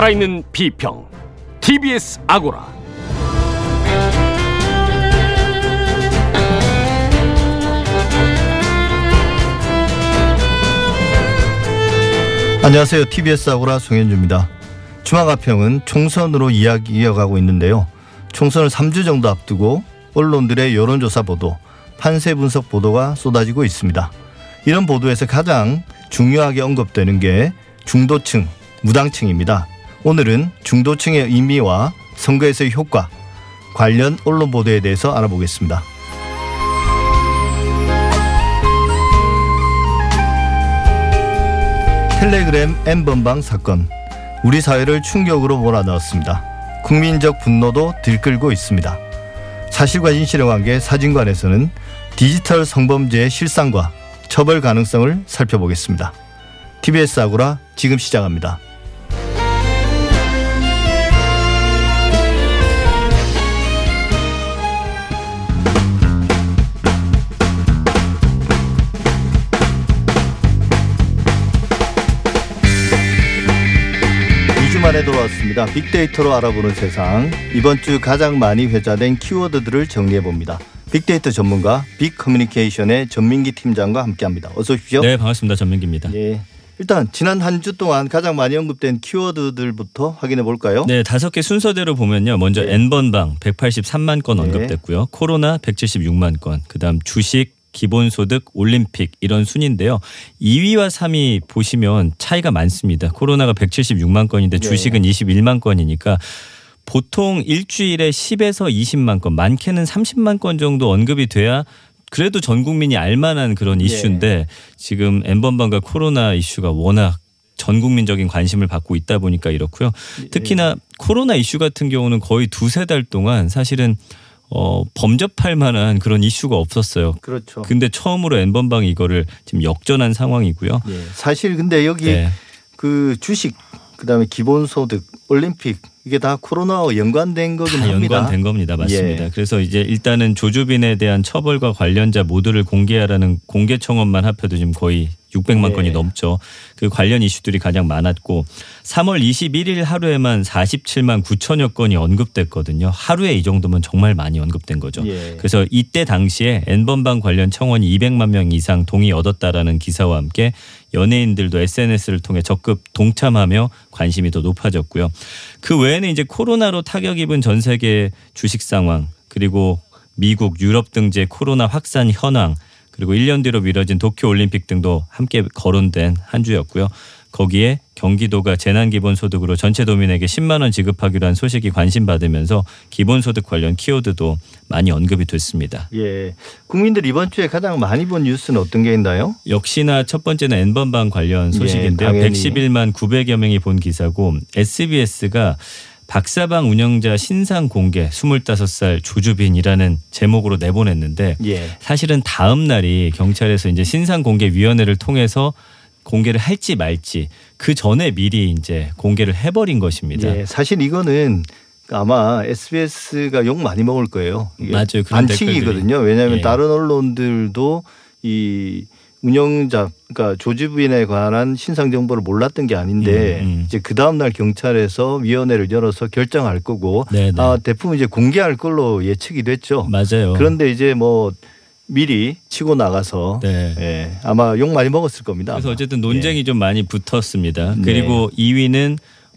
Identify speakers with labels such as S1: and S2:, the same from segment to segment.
S1: 살아있는 비평 TBS 아고라
S2: 안녕하세요. TBS 아고라 송현주입니다. 주마가평은 총선으로 이야기 이어가고 있는데요. 총선을 3주 정도 앞두고 언론들의 여론조사 보도, 판세 분석 보도가 쏟아지고 있습니다. 이런 보도에서 가장 중요하게 언급되는 게 중도층, 무당층입니다. 오늘은 중도층의 의미와 선거에서의 효과, 관련 언론 보도에 대해서 알아보겠습니다. 텔레그램 N번방 사건 우리 사회를 충격으로 몰아넣었습니다. 국민적 분노도 들끓고 있습니다. 사실과 진실의 관계 사진관에서는 디지털 성범죄의 실상과 처벌 가능성을 살펴보겠습니다. TBS 아고라 지금 시작합니다. 만에 돌아왔습니다. 빅데이터로 알아보는 세상. 이번 주 가장 많이 회자된 키워드들을 정리해 봅니다. 빅데이터 전문가 빅커뮤니케이션의 전민기 팀장과 함께합니다. 어서 오십시오.
S3: 네, 반갑습니다. 전민기입니다.
S2: 예. 일단 지난 한 주 동안 가장 많이 언급된 키워드들부터 확인해 볼까요?
S3: 네, 다섯 개 순서대로 보면요. 먼저
S2: 네.
S3: N번방 183만 건
S2: 네.
S3: 언급됐고요. 코로나 176만 건, 그다음 주식, 기본소득, 올림픽 이런 순인데요. 2위와 3위 보시면 차이가 많습니다. 코로나가 176만 건인데
S2: 네.
S3: 주식은 21만 건이니까 보통 일주일에 10에서 20만 건, 많게는 30만 건 정도 언급이 돼야 그래도 전 국민이 알만한 그런
S2: 네.
S3: 이슈인데 지금 N번방과 코로나 이슈가 워낙 전 국민적인 관심을 받고 있다 보니까 이렇고요. 특히나 코로나 이슈 같은 경우는 거의 두세 달 동안 사실은 어, 범접할 만한 그런 이슈가 없었어요.
S2: 그렇죠.
S3: 근데 처음으로 N번방이 이거를 지금 역전한 상황이고요.
S2: 예. 사실 근데 여기
S3: 네.
S2: 그 주식 그다음에 기본소득, 올림픽 이게 다 코로나와 연관된 거긴
S3: 다
S2: 합니다.
S3: 연관된 겁니다. 맞습니다.
S2: 예.
S3: 그래서 이제 일단은 조주빈에 대한 처벌과 관련자 모두를 공개하라는 공개 청원만 합해도 지금 거의 600만
S2: 예.
S3: 건이 넘죠. 그 관련 이슈들이 가장 많았고 3월 21일 하루에만 47만 9천여 건이 언급됐거든요. 하루에 이 정도면 정말 많이 언급된 거죠.
S2: 예.
S3: 그래서 이때 당시에 N번방 관련 청원이 200만 명 이상 동의 얻었다라는 기사와 함께 연예인들도 SNS를 통해 적극 동참하며 관심이 더 높아졌고요. 그 외에는 이제 코로나로 타격 입은 전 세계 주식 상황 그리고 미국, 유럽 등지의 코로나 확산 현황 그리고 1년 뒤로 미뤄진 도쿄 올림픽 등도 함께 거론된 한 주였고요. 거기에 경기도가 재난기본소득으로 전체 도민에게 10만 원 지급하기로 한 소식이 관심 받으면서 기본소득 관련 키워드도 많이 언급이 됐습니다.
S2: 예. 국민들 이번 주에 가장 많이 본 뉴스는 어떤 게 있나요?
S3: 역시나 첫 번째는 N번방 관련 소식인데요.
S2: 예, 당연히.
S3: 111만 900여 명이 본 기사고 SBS가 박사방 운영자 신상 공개 25살 조주빈이라는 제목으로 내보냈는데
S2: 예.
S3: 사실은 다음 날이 경찰에서 이제 신상 공개 위원회를 통해서 공개를 할지 말지 그 전에 미리 이제 공개를 해버린 것입니다.
S2: 예. 사실 이거는 아마 SBS가 욕 많이 먹을 거예요.
S3: 맞아요.
S2: 반칙이거든요. 왜냐하면
S3: 예.
S2: 다른 언론들도 이 운영자 그러니까 조지부인에 관한 신상 정보를 몰랐던 게 아닌데
S3: 음, 음.
S2: 이제 그 다음 날 경찰에서 위원회를 열어서 결정할 거고
S3: 네, 네.
S2: 아 대부분 이제 공개할 걸로 예측이 됐죠.
S3: 맞아요.
S2: 그런데 이제 뭐 미리 치고 나가서
S3: 네.
S2: 예, 아마 욕 많이 먹었을 겁니다.
S3: 그래서
S2: 아마.
S3: 어쨌든 논쟁이 좀 많이 붙었습니다.
S2: 네.
S3: 그리고 2위는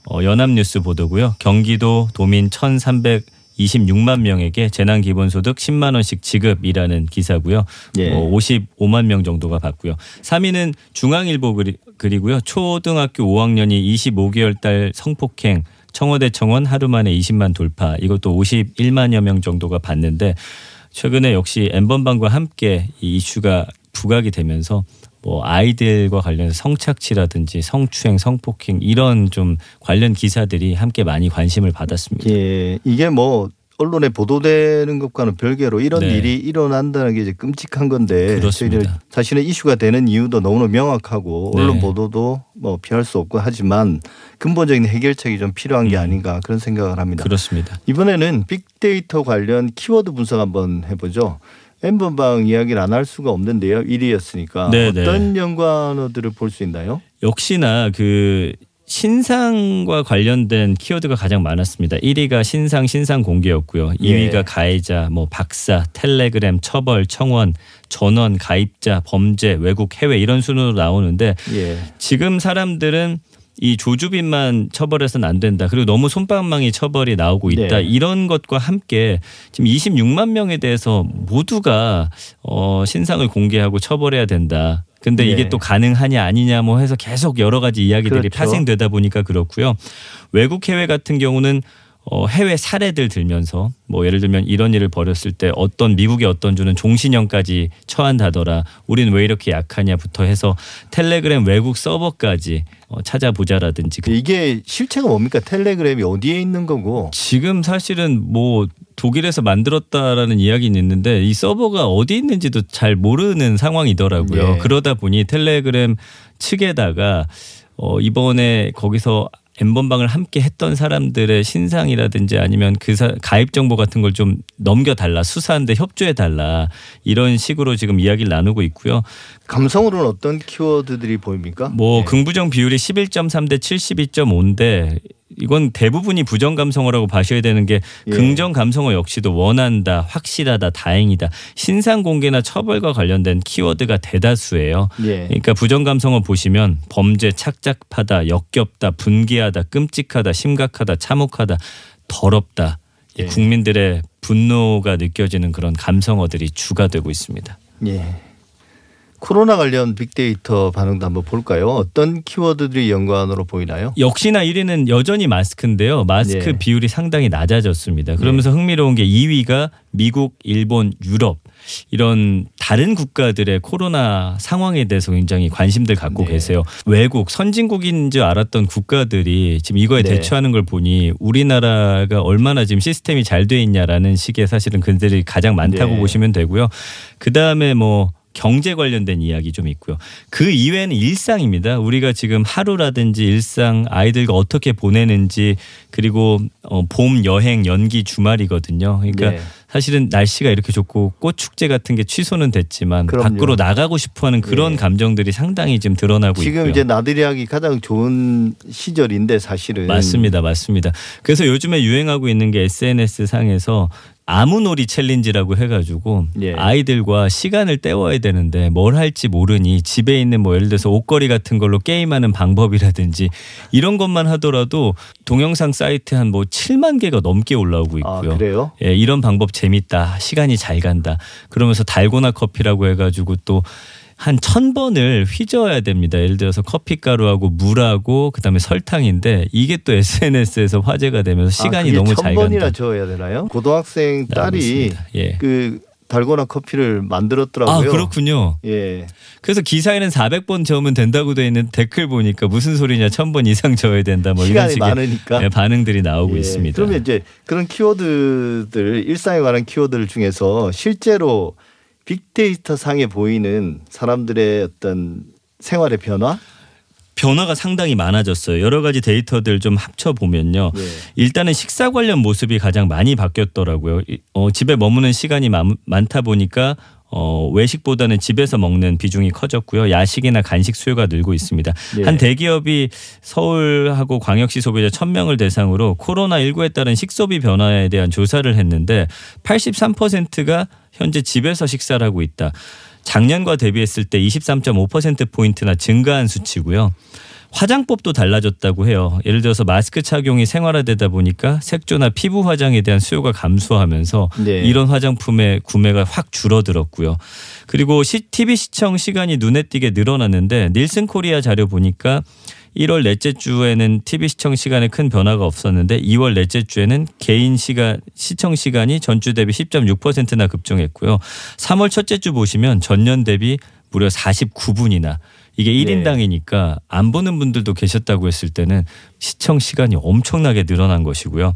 S3: 어, 연합뉴스 보도고요. 경기도 도민 1,326만 명에게 재난 기본소득 10만 원씩 지급이라는 기사고요.
S2: 예.
S3: 뭐 55만 명 정도가 받고요. 3위는 중앙일보 그리, 그리고요. 초등학교 5학년이 25개월 달 성폭행 청와대 청원 하루 만에 20만 돌파 이것도 51만여 명 정도가 받는데 최근에 역시 엠번방과 함께 이 이슈가 부각이 되면서 뭐 아이들과 관련해서 성착취라든지 성추행, 성폭행 이런 좀 관련 기사들이 함께 많이 관심을 받았습니다.
S2: 예, 이게 뭐 언론에 보도되는 것과는 별개로 이런
S3: 네.
S2: 일이 일어난다는 게 이제 끔찍한 건데
S3: 그렇습니다.
S2: 사실은 이슈가 되는 이유도 너무나 명확하고
S3: 네.
S2: 언론 보도도 뭐 피할 수 없고 하지만 근본적인 해결책이 좀 필요한 게
S3: 음.
S2: 아닌가 그런 생각을 합니다.
S3: 그렇습니다.
S2: 이번에는 빅데이터 관련 키워드 분석 한번 해보죠. 엠번방 이야기를 안 할 수가 없는데요. 1위였으니까
S3: 네, 네.
S2: 어떤 연관어들을 볼 수 있나요?
S3: 역시나 그 신상과 관련된 키워드가 가장 많았습니다. 1위가 신상 신상 공개였고요. 2위가
S2: 예.
S3: 가해자, 뭐 박사, 텔레그램, 처벌, 청원, 전원, 가입자, 범죄, 외국, 해외 이런 순으로 나오는데
S2: 예.
S3: 지금 사람들은 이 조주빈만 처벌해서는 안 된다. 그리고 너무 솜방망이 처벌이 나오고 있다.
S2: 네.
S3: 이런 것과 함께 지금 26만 명에 대해서 모두가 어 신상을 공개하고 처벌해야 된다. 근데
S2: 네.
S3: 이게 또 가능하냐 아니냐 뭐 해서 계속 여러 가지 이야기들이
S2: 그렇죠.
S3: 파생되다 보니까 그렇고요. 외국 해외 같은 경우는 어, 해외 사례들 들면서 뭐 예를 들면 이런 일을 벌였을 때 어떤 미국의 어떤 주는 종신형까지 처한다더라. 우리는 왜 이렇게 약하냐부터 해서 텔레그램 외국 서버까지 어, 찾아보자라든지 그
S2: 이게 실체가 뭡니까? 텔레그램이 어디에 있는 거고?
S3: 지금 사실은 뭐 독일에서 만들었다라는 이야기는 있는데 이 서버가 어디 있는지도 잘 모르는 상황이더라고요.
S2: 예.
S3: 그러다 보니 텔레그램 측에다가 어 이번에 거기서 엠번방을 함께 했던 사람들의 신상이라든지 아니면 그 사- 가입 정보 같은 걸 좀 넘겨달라 수사하는데 협조해달라 이런 식으로 지금 이야기를 나누고 있고요.
S2: 감성으로는 어떤 키워드들이 보입니까?
S3: 뭐
S2: 예.
S3: 긍부정 비율이 11.3 대 72.5인데 이건 대부분이 부정 감성어라고 봐셔야 되는 게
S2: 예.
S3: 긍정 감성어 역시도 원한다, 확실하다, 다행이다. 신상 공개나 처벌과 관련된 키워드가 대다수예요.
S2: 예.
S3: 그러니까 부정 감성어 보시면 범죄 착잡하다, 역겹다, 분개하다, 끔찍하다, 심각하다, 참혹하다, 더럽다. 이
S2: 예.
S3: 국민들의 분노가 느껴지는 그런 감성어들이 주가 되고 있습니다.
S2: 예. 코로나 관련 빅데이터 반응도 한번 볼까요? 어떤 키워드들이 연관으로 보이나요?
S3: 역시나 1위는 여전히 마스크인데요. 마스크
S2: 예.
S3: 비율이 상당히 낮아졌습니다. 그러면서 흥미로운 게 2위가 미국, 일본, 유럽 이런 다른 국가들의 코로나 상황에 대해서 굉장히 관심들 갖고
S2: 네.
S3: 계세요. 외국 선진국인 줄 알았던 국가들이 지금 이거에
S2: 네.
S3: 대처하는 걸 보니 우리나라가 얼마나 지금 시스템이 잘 돼 있냐라는 식의 사실은 글들이 가장 많다고
S2: 네.
S3: 보시면 되고요. 그 다음에 뭐 경제 관련된 이야기 좀 있고요. 그 이외에는 일상입니다. 우리가 지금 하루라든지 일상 아이들과 어떻게 보내는지 그리고 어, 봄 여행 연기 주말이거든요. 그러니까
S2: 네.
S3: 사실은 날씨가 이렇게 좋고 꽃 축제 같은 게 취소는 됐지만
S2: 그럼요.
S3: 밖으로 나가고 싶어하는 그런
S2: 예.
S3: 감정들이 상당히 지금 드러나고
S2: 지금
S3: 있고요.
S2: 이제 나들이 하기 가장 좋은 시절인데 사실은
S3: 맞습니다, 맞습니다. 그래서 요즘에 유행하고 있는 게 SNS 상에서 아무놀이 챌린지라고 해가지고
S2: 예.
S3: 아이들과 시간을 때워야 되는데 뭘 할지 모르니 집에 있는 뭐 예를 들어서 옷걸이 같은 걸로 게임하는 방법이라든지 이런 것만 하더라도 동영상 사이트에 한뭐 7만 개가 넘게 올라오고
S2: 아,
S3: 있고요.
S2: 그래요?
S3: 예, 이런 방법 재밌다. 시간이 잘 간다. 그러면서 달고나 커피라고 해가지고 또 한 천 번을 휘저어야 됩니다. 예를 들어서 커피 가루하고 물하고 그다음에 설탕인데 이게 또 SNS에서 화제가 되면서 시간이
S2: 아,
S3: 너무 천잘
S2: 번이나
S3: 간다.
S2: 저어야 되나요? 고등학생
S3: 나오고
S2: 딸이.
S3: 예.
S2: 그 달고나 커피를 만들었더라고요.
S3: 아 그렇군요.
S2: 예.
S3: 그래서 기사에는 400번 저으면 된다고 돼 있는 댓글 보니까 무슨 소리냐 천번 이상 저어야 된다 뭐 이런 식의
S2: 많으니까.
S3: 예, 반응들이 나오고
S2: 예.
S3: 있습니다.
S2: 그러면 이제 그런 키워드들 일상에 관한 키워드들 중에서 실제로 빅데이터 상에 보이는 사람들의 어떤 생활의 변화?
S3: 변화가 상당히 많아졌어요. 여러 가지 데이터들 좀 합쳐 보면요.
S2: 예.
S3: 일단은 식사 관련 모습이 가장 많이 바뀌었더라고요. 이- 어, 집에 머무는 시간이 많, 많다 보니까 어, 외식보다는 집에서 먹는 비중이 커졌고요. 야식이나 간식 수요가 늘고 있습니다.
S2: 예.
S3: 한 대기업이 서울하고 광역시 소비자 1000명을 대상으로 코로나19에 따른 식소비 변화에 대한 조사를 했는데 83%가 현재 집에서 식사를 하고 있다. 작년과 대비했을 때 23.5%포인트나 증가한 수치고요. 화장법도 달라졌다고 해요. 예를 들어서 마스크 착용이 생활화되다 보니까 색조나 피부 화장에 대한 수요가 감소하면서
S2: 네.
S3: 이런 화장품의 구매가 확 줄어들었고요. 그리고 시, TV 시청 시간이 눈에 띄게 늘어났는데 닐슨 코리아 자료 보니까 1월 넷째 주에는 TV 시청 시간에 큰 변화가 없었는데 2월 넷째 주에는 개인 시간 시청 시간이 전주 대비 10.6%나 급증했고요. 3월 첫째 주 보시면 전년 대비 무려 49분이나 이게
S2: 네.
S3: 1인당이니까 안 보는 분들도 계셨다고 했을 때는 시청 시간이 엄청나게 늘어난 것이고요.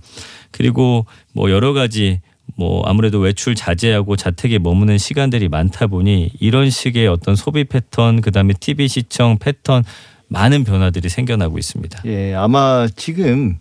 S3: 그리고 뭐 여러 가지 뭐 아무래도 외출 자제하고 자택에 머무는 시간들이 많다 보니 이런 식의 어떤 소비 패턴 그다음에 TV 시청 패턴 많은 변화들이 생겨나고 있습니다.
S2: 예, 아마 지금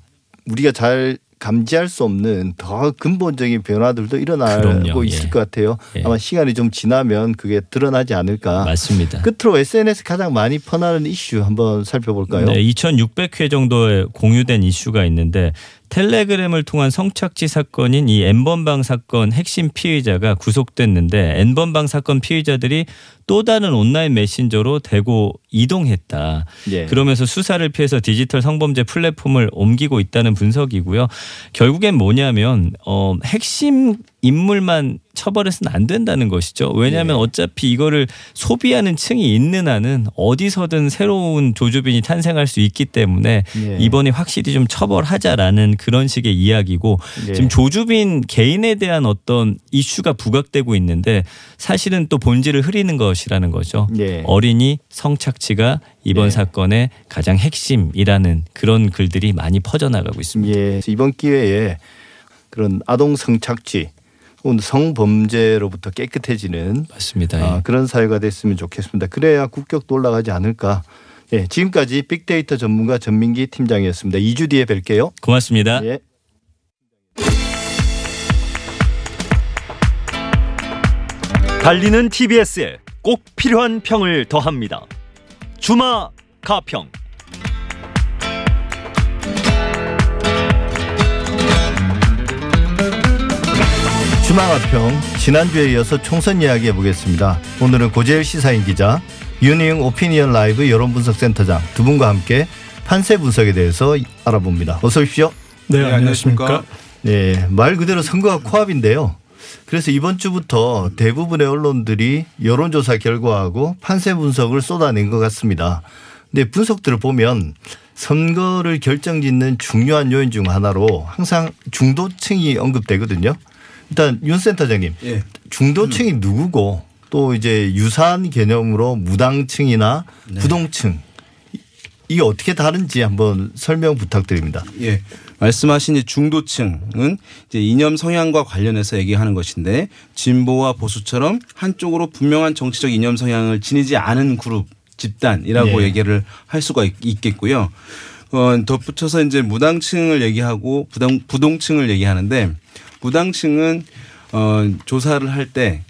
S2: 우리가 잘 감지할 수 없는 더 근본적인 변화들도 일어나고
S3: 그럼요.
S2: 있을
S3: 예.
S2: 것 같아요.
S3: 예.
S2: 아마 시간이 좀 지나면 그게 드러나지 않을까.
S3: 맞습니다.
S2: 끝으로 SNS 가장 많이 퍼나는 이슈 한번 살펴볼까요?
S3: 네, 2,600회 정도의 공유된 이슈가 있는데 텔레그램을 통한 성착취 사건인 이 N번방 사건 핵심 피의자가 구속됐는데 N번방 사건 피의자들이 또 다른 온라인 메신저로 대고 이동했다.
S2: 예.
S3: 그러면서 수사를 피해서 디지털 성범죄 플랫폼을 옮기고 있다는 분석이고요. 결국엔 뭐냐면 어 핵심 인물만 처벌해서는 안 된다는 것이죠. 왜냐하면
S2: 예.
S3: 어차피 이거를 소비하는 층이 있는 한은 어디서든 새로운 조주빈이 탄생할 수 있기 때문에
S2: 예.
S3: 이번에 확실히 좀 처벌하자라는 그런 식의 이야기고
S2: 예.
S3: 지금 조주빈 개인에 대한 어떤 이슈가 부각되고 있는데 사실은 또 본질을 흐리는 것이라는 거죠.
S2: 예.
S3: 어린이 성착취가 이번
S2: 예.
S3: 사건의 가장 핵심이라는 그런 글들이 많이 퍼져나가고 있습니다.
S2: 예. 이번 기회에 그런 아동 성착취 혹은 성범죄로부터 깨끗해지는
S3: 맞습니다.
S2: 아,
S3: 예.
S2: 그런 사회가 됐으면 좋겠습니다. 그래야 국격도 올라가지 않을까. 예, 지금까지 빅데이터 전문가 전민기 팀장이었습니다. 2주 뒤에 뵐게요.
S3: 고맙습니다.
S2: 예.
S1: 달리는 TBS에 꼭 필요한 평을 더합니다. 주마 가평.
S2: 주마가평 지난주에 이어서 총선 이야기 해보겠습니다. 오늘은 고재일 시사인 기자, 유니응 오피니언 라이브 여론분석센터장 두 분과 함께 판세 분석에 대해서 알아봅니다. 어서 오십시오.
S4: 네, 안녕하십니까.
S2: 네, 말 그대로 선거가 코앞인데요. 그래서 이번 주부터 대부분의 언론들이 여론조사 결과하고 판세 분석을 쏟아낸 것 같습니다. 근데 분석들을 보면 선거를 결정짓는 중요한 요인 중 하나로 항상 중도층이 언급되거든요. 일단 윤 센터장님,
S4: 예.
S2: 중도층이 누구고 또 이제 유사한 개념으로 무당층이나
S4: 네.
S2: 부동층 이게 어떻게 다른지 한번 설명 부탁드립니다.
S4: 예. 말씀하신 이 중도층은 이제 이념 성향과 관련해서 얘기하는 것인데 진보와 보수처럼 한쪽으로 분명한 정치적 이념 성향을 지니지 않은 그룹 집단이라고
S2: 예.
S4: 얘기를 할 수가 있- 있겠고요. 어, 덧붙여서 이제 무당층을 얘기하고 부동, 부동층을 얘기하는데 무당층은 어, 조사를 할 때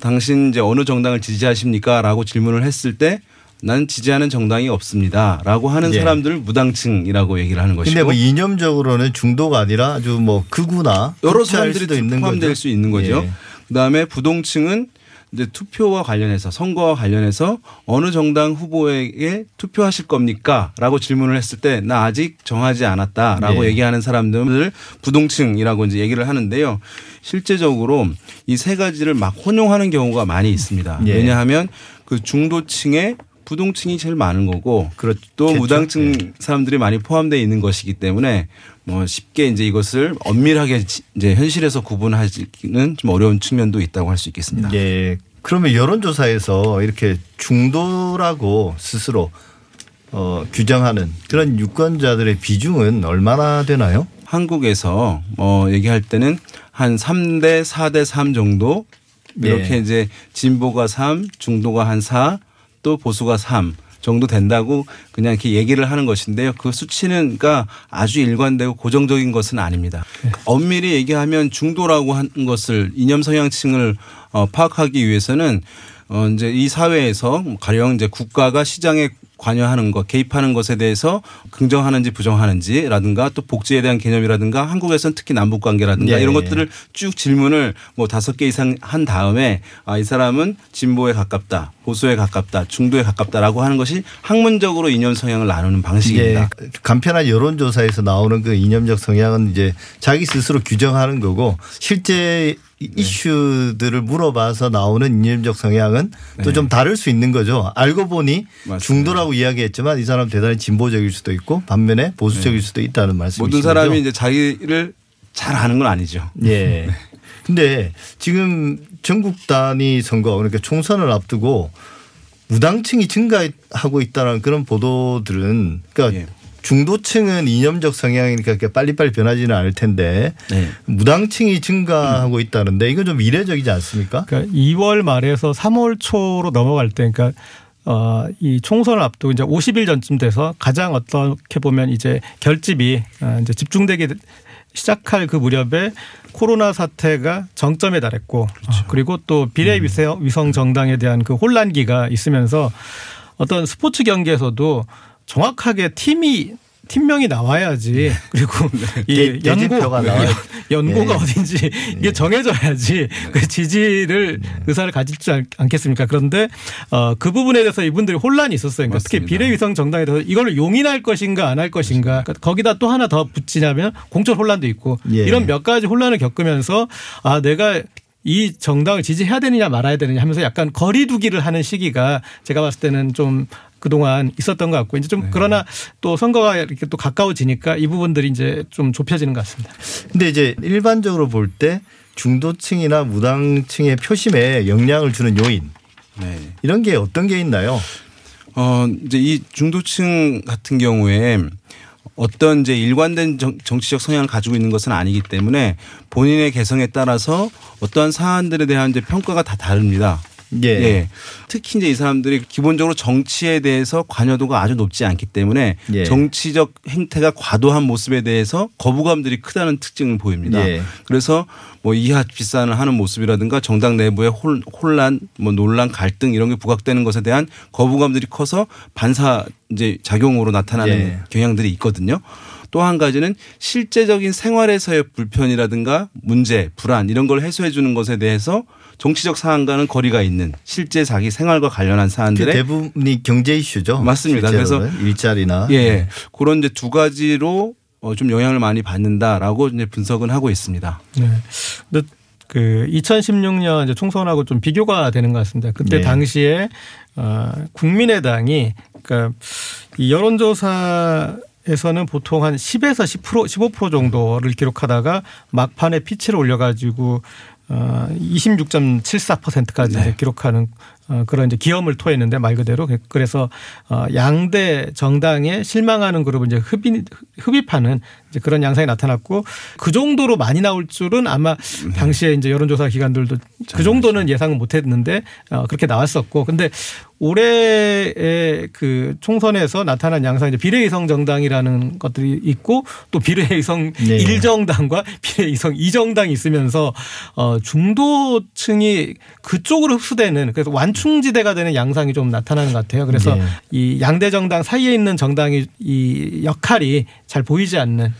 S4: 당신 이제 어느 정당을 지지하십니까? 라고 질문을 했을 때난 지지하는 정당이 없습니다. 라고 하는
S2: 예.
S4: 사람들을 무당층이라고 얘기를 하는 것이고
S2: 근데 뭐 이념적으로는 중도가 아니라 아주 뭐 극우나
S4: 여러 사람들이
S2: 있는
S4: 포함될
S2: 거죠.
S4: 수 있는 거죠.
S2: 예.
S4: 그다음에 부동층은 이제 투표와 관련해서 선거와 관련해서 어느 정당 후보에게 투표하실 겁니까?라고 질문을 했을 때 나 아직 정하지 않았다라고
S2: 네.
S4: 얘기하는 사람들을 부동층이라고 이제 얘기를 하는데요. 실제적으로 이 세 가지를 막 혼용하는 경우가 많이 있습니다.
S2: 예.
S4: 왜냐하면 그 중도층에 부동층이 제일 많은 거고
S2: 그렇겠죠.
S4: 또 무당층
S2: 예.
S4: 사람들이 많이 포함되어 있는 것이기 때문에 뭐 쉽게 이제 이것을 엄밀하게 지- 이제 현실에서 구분하기는 좀 어려운 측면도 있다고 할 수 있겠습니다.
S2: 예. 그러면 여론조사에서 이렇게 중도라고 스스로 어, 규정하는 그런 유권자들의 비중은 얼마나 되나요?
S4: 한국에서 뭐 얘기할 때는 한 3대 4대 3 정도 이렇게
S2: 네.
S4: 이제 진보가 3, 중도가 한 4, 또 보수가 3 정도 된다고 그냥 이렇게 얘기를 하는 것인데요. 그 수치는 그러니까 아주 일관되고 고정적인 것은 아닙니다. 엄밀히 얘기하면 중도라고 하는 것을 이념 성향층을 어, 파악하기 위해서는 어 이제 이 사회에서 가령 이제 국가가 시장에 관여하는 것, 개입하는 것에 대해서 긍정하는지 부정하는지라든가 또 복지에 대한 개념이라든가 한국에서는 특히 남북 관계라든가
S2: 예.
S4: 이런 것들을 쭉 질문을 뭐 다섯 개 이상 한 다음에 아, 이 사람은 진보에 가깝다, 보수에 가깝다, 중도에 가깝다라고 하는 것이 학문적으로 이념 성향을 나누는 방식입니다.
S2: 예, 간편한 여론조사에서 나오는 그 이념적 성향은 이제 자기 스스로 규정하는 거고 실제
S4: 네.
S2: 이슈들을 물어봐서 나오는 이념적 성향은 또좀 다를 수 있는 거죠. 알고 보니
S4: 네. 맞습니다.
S2: 중도라고 이야기했지만 이 사람 대단히 진보적일 수도 있고 반면에 보수적일 수도 있다는 말씀이시죠.
S4: 네. 모든 사람이 이제 자기를 잘 아는 건 아니죠.
S2: 예. 근데 지금 전국 단위 선거 그러니까 총선을 앞두고 무당층이 증가하고 있다는 그런 보도들은 그러니까
S4: 예.
S2: 중도층은 이념적 성향이니까 그렇게 빨리빨리 변하지는 않을 텐데
S4: 네.
S2: 무당층이 증가하고 있다는데 이건 좀 이례적이지 않습니까?
S5: 그러니까 2월 말에서 3월 초로 넘어갈 때, 그러니까 어, 이 총선을 앞두고 이제 50일 전쯤 돼서 가장 어떻게 보면 이제 결집이 어, 이제 집중되게 시작할 그 무렵에 코로나 사태가 정점에 달했고 어, 그리고 또 비례 위성 위성 정당에 대한 그 혼란기가 있으면서 어떤 스포츠 경기에서도 정확하게 팀이 팀명이 나와야지 그리고 이
S2: 네. 대-
S5: 연고
S2: 대지표가 나와야-
S5: 연고가
S2: 예.
S5: 어딘지 이게 정해져야지 그 지지를 의사를 가질지 않- 않겠습니까? 그런데 어, 그 부분에 대해서 이분들이 혼란이 있었어요. 그러니까 특히. 비례위성 정당에 대해서 이걸 용인할 것인가 안 할 것인가 그러니까 거기다 또 하나 더 붙이냐면 공천 혼란도 있고
S2: 예.
S5: 이런 몇 가지 혼란을 겪으면서 아 내가 이 정당을 지지해야 되느냐 말아야 되느냐 하면서 약간 거리두기를 하는 시기가 제가 봤을 때는 좀 그동안 있었던 것 같고 이제 좀 그러나 또 선거가 이렇게 또 가까워지니까 이 부분들이 이제 좀 좁혀지는 것 같습니다.
S2: 근데 이제 일반적으로 볼 때 중도층이나 무당층의 표심에 영향을 주는 요인
S4: 네.
S2: 이런 게 어떤 게 있나요?
S4: 어, 이제 이 중도층 같은 경우에 어떤 이제 일관된 정, 정치적 성향을 가지고 있는 것은 아니기 때문에 본인의 개성에 따라서 어떠한 사안들에 대한 이제 평가가 다 다릅니다.
S2: 예.
S4: 예. 특히 이제 이 사람들이 기본적으로 정치에 대해서 관여도가 아주 높지 않기 때문에
S2: 예.
S4: 정치적 행태가 과도한 모습에 대해서 거부감들이 크다는 특징을 보입니다.
S2: 예.
S4: 그래서 뭐 이하 비산을 하는 모습이라든가 정당 내부의 혼- 혼란, 뭐 논란, 갈등 이런 게 부각되는 것에 대한 거부감들이 커서 반사 이제 작용으로 나타나는
S2: 예.
S4: 경향들이 있거든요. 또한 가지는 실제적인 생활에서의 불편이라든가 문제, 불안 이런 걸 해소해 주는 것에 대해서 정치적 사안과는 거리가 있는 실제 자기 생활과 관련한
S2: 그
S4: 사안들의
S2: 대부분이 경제 이슈죠.
S4: 맞습니다.
S2: 실제로는. 일자리나
S4: 예, 그런 이제 두 가지로 어, 좀 영향을 많이 받는다라고 이제 분석은 하고 있습니다.
S5: 네. 근데 그 2016년 이제 총선하고 좀 비교가 되는 것 같습니다. 그때
S2: 네.
S5: 당시에 어 국민의당이 그러니까 이 여론조사 에서는 보통 한 10에서 10% 15% 정도를 기록하다가 막판에 피치를 올려가지고 어 26.74%까지
S4: 네.
S5: 기록하는 어 그런 이제 기염을 토했는데 말 그대로 그래서 어 양대 정당에 실망하는 그룹을 이제 흡입 흡입하는 이제 그런 양상이 나타났고 그 정도로 많이 나올 줄은 아마 당시에 이제 여론조사 기관들도 그 정도는 예상은 못했는데 어 그렇게 나왔었고 근데 올해의 그 총선에서 나타난 양상 이제 비례위성 정당이라는 것들이 있고 또 비례위성
S2: 네.
S5: 일 1정당과 비례위성 2정당이 있으면서 어 중도층이 그쪽으로 흡수되는 그래서 완충지대가 되는 양상이 좀 나타나는 것 같아요. 그래서
S2: 네.
S5: 이 양대 정당 사이에 있는 정당이 이 역할이 잘 보이지 않는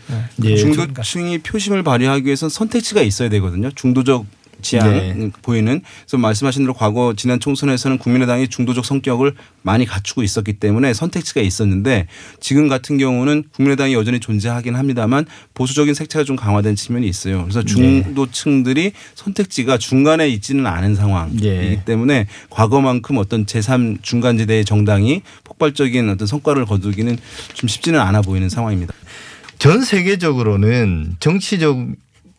S2: 예.
S4: 중도층이 표심을 발휘하기 위해서는 선택지가 있어야 되거든요. 중도적 지향
S2: 네.
S4: 보이는 그래서 말씀하신 대로 과거 지난 총선에서는 국민의당이 중도적 성격을 많이 갖추고 있었기 때문에 선택지가 있었는데 지금 같은 경우는 국민의당이 여전히 존재하긴 합니다만 보수적인 색채가 좀 강화된 측면이 있어요. 그래서
S2: 네.
S4: 중도층들이 선택지가 중간에 있지는 않은 상황이기
S2: 예.
S4: 때문에 과거만큼 어떤 제3 중간지대의 정당이 폭발적인 어떤 성과를 거두기는 좀 쉽지는 않아 보이는 상황입니다.
S2: 전 세계적으로는 정치적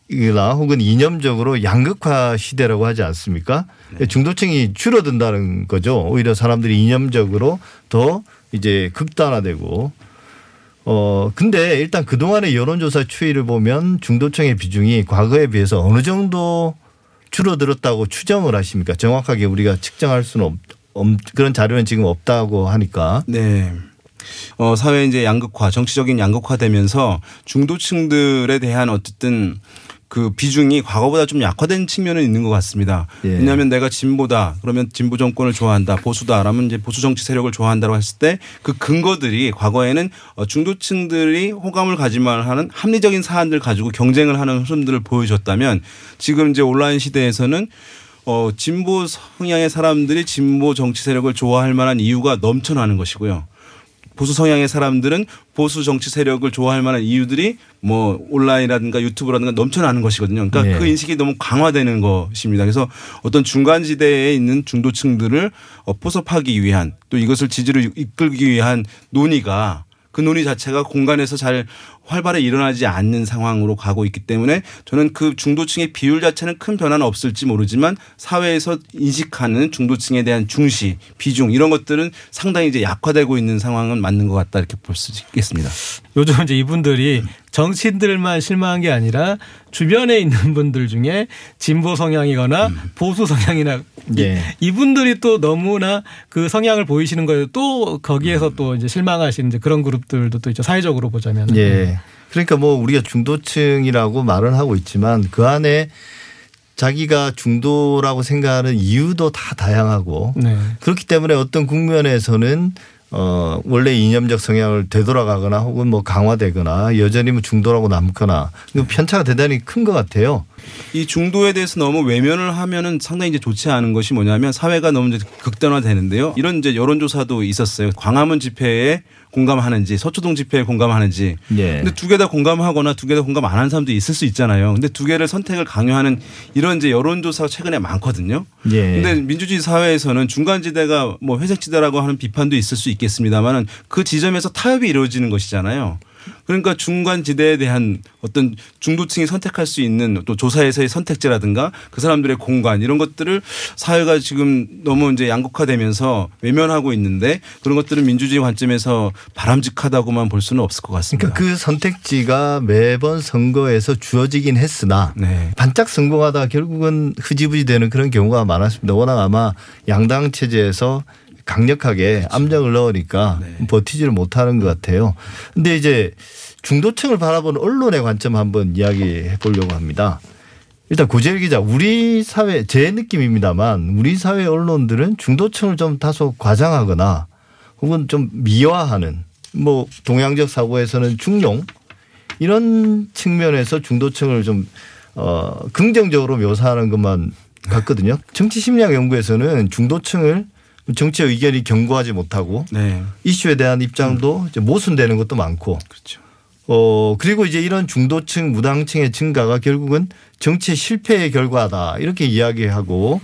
S2: 이나 혹은 이념적으로 양극화 시대라고 하지 않습니까?
S4: 네.
S2: 중도층이 줄어든다는 거죠. 오히려 사람들이 이념적으로 더 이제 극단화되고 어 근데 일단 그동안의 여론조사 추이를 보면 중도층의 비중이 과거에 비해서 어느 정도 줄어들었다고 추정을 하십니까? 정확하게 우리가 측정할 수는 없, 없 그런 자료는 지금 없다고 하니까
S4: 네. 어, 사회 이제 양극화, 정치적인 양극화되면서 중도층들에 대한 어쨌든 그 비중이 과거보다 좀 약화된 측면은 있는 것 같습니다.
S2: 예.
S4: 왜냐하면 내가 진보다 그러면 진보 정권을 좋아한다, 보수다라면 이제 보수 정치 세력을 좋아한다고 했을 때 그 근거들이 과거에는 어, 중도층들이 호감을 가지만 하는 합리적인 사안들 가지고 경쟁을 하는 흐름들을 보여줬다면 지금 이제 온라인 시대에서는 어, 진보 성향의 사람들이 진보 정치 세력을 좋아할 만한 이유가 넘쳐나는 것이고요. 보수 성향의 사람들은 보수 정치 세력을 좋아할 만한 이유들이 뭐 온라인이라든가 유튜브라든가 넘쳐나는 것이거든요. 그러니까
S2: 네.
S4: 그 인식이 너무 강화되는 것입니다. 그래서 어떤 중간 지대에 있는 중도층들을 어, 포섭하기 위한 또 이것을 지지로 이끌기 위한 논의가 그 논의 자체가 공간에서 잘 활발히 일어나지 않는 상황으로 가고 있기 때문에 저는 그 중도층의 비율 자체는 큰 변화는 없을지 모르지만 사회에서 인식하는 중도층에 대한 중시, 비중 이런 것들은 상당히 이제 약화되고 있는 상황은 맞는 것 같다 이렇게 볼 수 있겠습니다.
S5: 요즘 이제 이분들이 정치인들만 실망한 게 아니라 주변에 있는 분들 중에 진보 성향이거나 보수 성향이나
S2: 예.
S5: 이, 분들이 또 너무나 그 성향을 보이시는 거예요. 또 거기에서 또 이제 실망하시는 이제 그런 그룹들도 또 있죠. 사회적으로 보자면.
S2: 예. 네. 그러니까 뭐 우리가 중도층이라고 말은 하고 있지만 그 안에 자기가 중도라고 생각하는 이유도 다 다양하고
S5: 네.
S2: 그렇기 때문에 어떤 국면에서는 어 원래 이념적 성향을 되돌아가거나 혹은 뭐 강화되거나 여전히 뭐 중도라고 남거나 그 편차가 대단히 큰 것 같아요.
S4: 이 중도에 대해서 너무 외면을 하면은 상당히 이제 좋지 않은 것이 뭐냐면 사회가 너무 이제 극단화되는데요. 이런 이제 여론조사도 있었어요. 광화문 집회에 공감하는지 서초동 집회에 공감하는지.
S2: 예.
S4: 근데 두 개 다 공감하거나 두 개 다 공감 안 하는 사람도 있을 수 있잖아요. 근데 두 개를 선택을 강요하는 이런 이제 여론조사가 최근에 많거든요.
S2: 예.
S4: 근데 민주주의 사회에서는 중간지대가 뭐 회색지대라고 하는 비판도 있을 수 있겠습니다만은 그 지점에서 타협이 이루어지는 것이잖아요. 그러니까 중간 지대에 대한 어떤 중도층이 선택할 수 있는 또 조사에서의 선택지라든가 그 사람들의 공간 이런 것들을 사회가 지금 너무 이제 양극화되면서 외면하고 있는데 그런 것들은 민주주의 관점에서 바람직하다고만 볼 수는 없을 것 같습니다.
S2: 그러니까 그 선택지가 매번 선거에서 주어지긴 했으나
S4: 네.
S2: 반짝 성공하다 결국은 흐지부지 되는 그런 경우가 많았습니다. 워낙 아마 양당 체제에서 강력하게 압력을 넣으니까 버티지를 못하는 것 같아요. 근데 이제 중도층을 바라보는 언론의 관점 한번 이야기해 보려고 합니다. 일단 고재일 기자, 우리 사회 제 느낌입니다만 우리 사회 언론들은 중도층을 좀 다소 과장하거나 혹은 좀 미화하는 뭐 동양적 사고에서는 중용 이런 측면에서 중도층을 좀 어, 긍정적으로 묘사하는 것만 같거든요. 정치 심리학 연구에서는 중도층을 정치 의견이 견고하지 못하고
S4: 네.
S2: 이슈에 대한 입장도 이제 모순되는 것도 많고
S4: 그렇죠.
S2: 어 그리고 이제 이런 중도층 무당층의 증가가 결국은 정치의 실패의 결과다 이렇게 이야기하고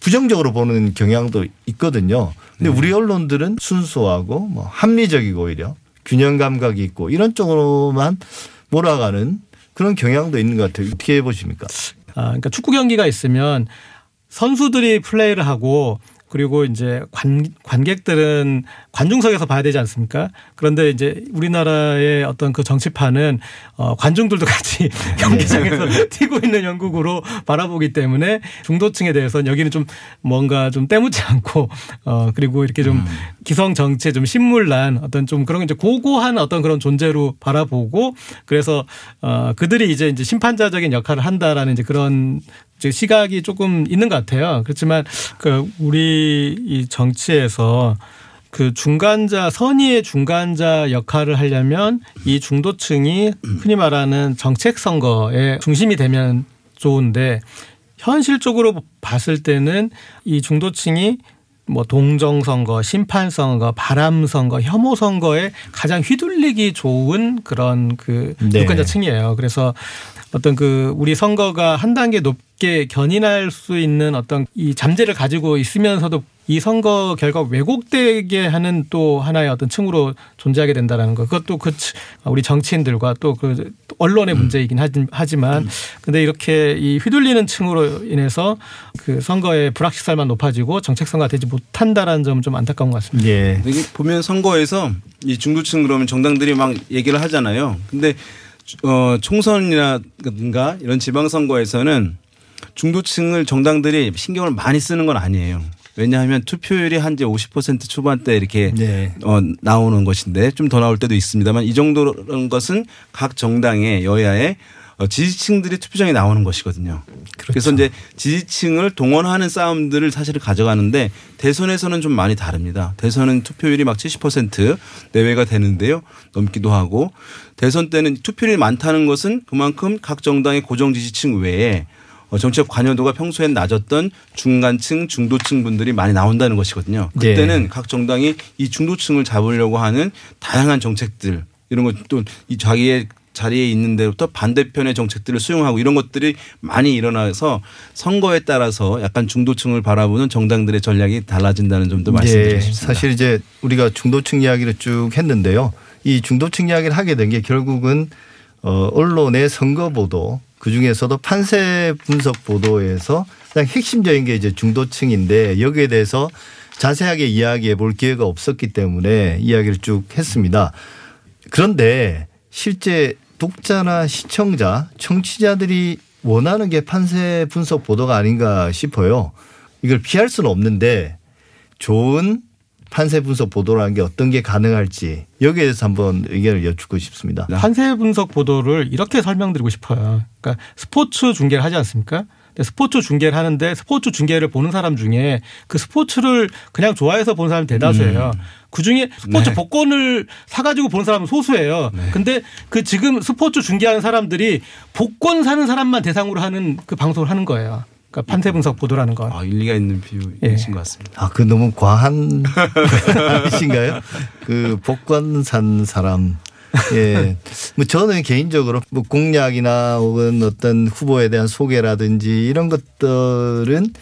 S2: 부정적으로 보는 경향도 있거든요. 근데 우리 언론들은 순수하고 뭐 합리적이고 오히려 균형 감각이 있고 이런 쪽으로만 몰아가는 그런 경향도 있는 것 같아요. 어떻게 보십니까?
S5: 아, 그러니까 축구 경기가 있으면 선수들이 플레이를 하고 그리고 이제 관, 관객들은 관중석에서 봐야 되지 않습니까? 그런데 이제 우리나라의 어떤 그 정치판은 어, 관중들도 같이 경기장에서 뛰고 있는 영국으로 바라보기 때문에 중도층에 대해서는 여기는 좀 뭔가 좀 때묻지 않고 어, 그리고 이렇게 좀 기성 정치에 좀 신물난 어떤 좀 그런 이제 고고한 어떤 그런 존재로 바라보고 그래서 어, 그들이 이제 이제 심판자적인 역할을 한다라는 이제 그런 시각이 조금 있는 것 같아요. 그렇지만 그 우리 이 정치에서 그 중간자 선의의 중간자 역할을 하려면 이 중도층이 흔히 말하는 정책 선거의 중심이 되면 좋은데 현실적으로 봤을 때는 이 중도층이 뭐 동정 선거, 심판 선거, 바람 선거, 혐오 선거에 가장 휘둘리기 좋은 그런 그
S2: 네.
S5: 유권자층이에요. 그래서 어떤 그 우리 선거가 한 단계 높게 견인할 수 있는 어떤 이 잠재를 가지고 있으면서도 이 선거 결과 왜곡되게 하는 또 하나의 어떤 층으로 존재하게 된다라는 거. 그것도 그 층- 우리 정치인들과 또 그 언론의 문제이긴 하지- 하지만 근데 이렇게 이 휘둘리는 층으로 인해서 그 선거의 불확실성만 높아지고 정책 선거가 되지 못한다라는 점은 좀 안타까운 것 같습니다.
S2: 예.
S4: 이게 보면 선거에서 이 중도층 그러면 정당들이 막 얘기를 하잖아요. 근데 어 총선이라든가 이런 지방선거에서는 중도층을 정당들이 신경을 많이 쓰는 건 아니에요. 왜냐하면 투표율이 한 이제 50% 초반대 이렇게
S2: 네.
S4: 어, 나오는 것인데 좀 더 나올 때도 있습니다만 이 정도는 것은 각 정당의 여야의 어, 지지층들이 투표장에 나오는 것이거든요. 그래서 이제 지지층을 동원하는 싸움들을 사실 가져가는데 대선에서는 좀 많이 다릅니다. 대선은 투표율이 막 70% 내외가 되는데요. 넘기도 하고 대선 때는 투표율이 많다는 것은 그만큼 각 정당의 고정 지지층 외에 어, 정치적 관여도가 평소엔 낮았던 중간층, 중도층 분들이 많이 나온다는 것이거든요.
S2: 네.
S4: 그때는 각 정당이 이 중도층을 잡으려고 하는 다양한 정책들 이런 이 자기의 자리에 있는 데부터 반대편의 정책들을 수용하고 이런 것들이 많이 일어나서 선거에 따라서 약간 중도층을 바라보는 정당들의 전략이 달라진다는 점도 말씀드리고
S2: 예,
S4: 싶습니다.
S2: 사실 이제 우리가 중도층 이야기를 쭉 했는데요. 이 중도층 이야기를 하게 된 게 결국은 어, 언론의 선거 보도 그 중에서도 판세 분석 보도에서 가장 핵심적인 게 이제 중도층인데 여기에 대해서 자세하게 이야기해 볼 기회가 없었기 때문에 이야기를 쭉 했습니다. 그런데 실제 독자나 시청자, 청취자들이 원하는 게 판세 분석 보도가 아닌가 싶어요. 이걸 피할 수는 없는데 좋은 판세 분석 보도라는 게 어떤 게 가능할지 여기에 대해서 한번 의견을 여쭙고 싶습니다.
S5: 판세 분석 보도를 이렇게 설명드리고 싶어요. 그러니까 스포츠 중계를 하지 않습니까? 스포츠 중계를 하는데 스포츠 중계를 보는 사람 중에 그 스포츠를 그냥 좋아해서 보는 사람이 대다수예요. 그 중에 스포츠
S4: 네.
S5: 복권을 사가지고 보는 사람은 소수예요. 근데 그 지금 스포츠 중계하는 사람들이 복권 사는 사람만 대상으로 하는 그 방송을 하는 거예요. 그러니까 판세 분석 보도라는 건.
S4: 아, 일리가 있는 비유이신 것 같습니다.
S2: 아, 그 너무 과한 이신가요? 그 복권 산 사람. 예. 뭐 저는 개인적으로 뭐 공약이나 혹은 어떤 후보에 대한 소개라든지 이런 것들은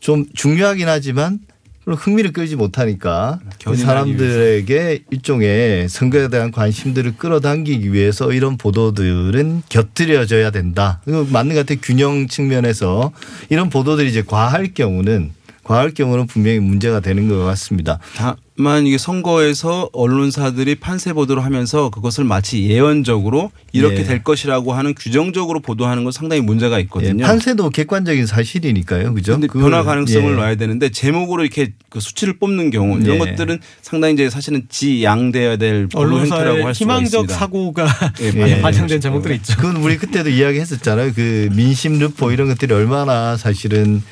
S2: 좀 중요하긴 하지만 별로 흥미를 끌지 못하니까 그 사람들에게 일종의 선거에 대한 관심들을 끌어당기기 위해서 이런 보도들은 곁들여져야 된다. 맞는 것 같아요. 균형 측면에서 이런 보도들이 이제 과할 경우는 과할 경우는 분명히 문제가 되는 것 같습니다.
S4: 다만 이게 선거에서 언론사들이 판세 보도를 하면서 그것을 마치 예언적으로 이렇게
S2: 예.
S4: 될 것이라고 하는 규정적으로 보도하는 건 상당히 문제가
S2: 예,
S4: 있거든요.
S2: 판세도 객관적인 사실이니까요. 그죠?
S4: 근데 변화 가능성을
S2: 예.
S4: 놔야 되는데 제목으로 이렇게 그 수치를 뽑는 경우 이런
S2: 예.
S4: 것들은 상당히 이제 사실은 지양돼야 될
S5: 언론사의 희망적. 사고가
S4: 예,
S5: 많이
S2: 예.
S5: 반영된 제목들이 있죠.
S2: 그건 우리 그때도 이야기했었잖아요. 그 민심 르포 이런 것들이 얼마나 사실은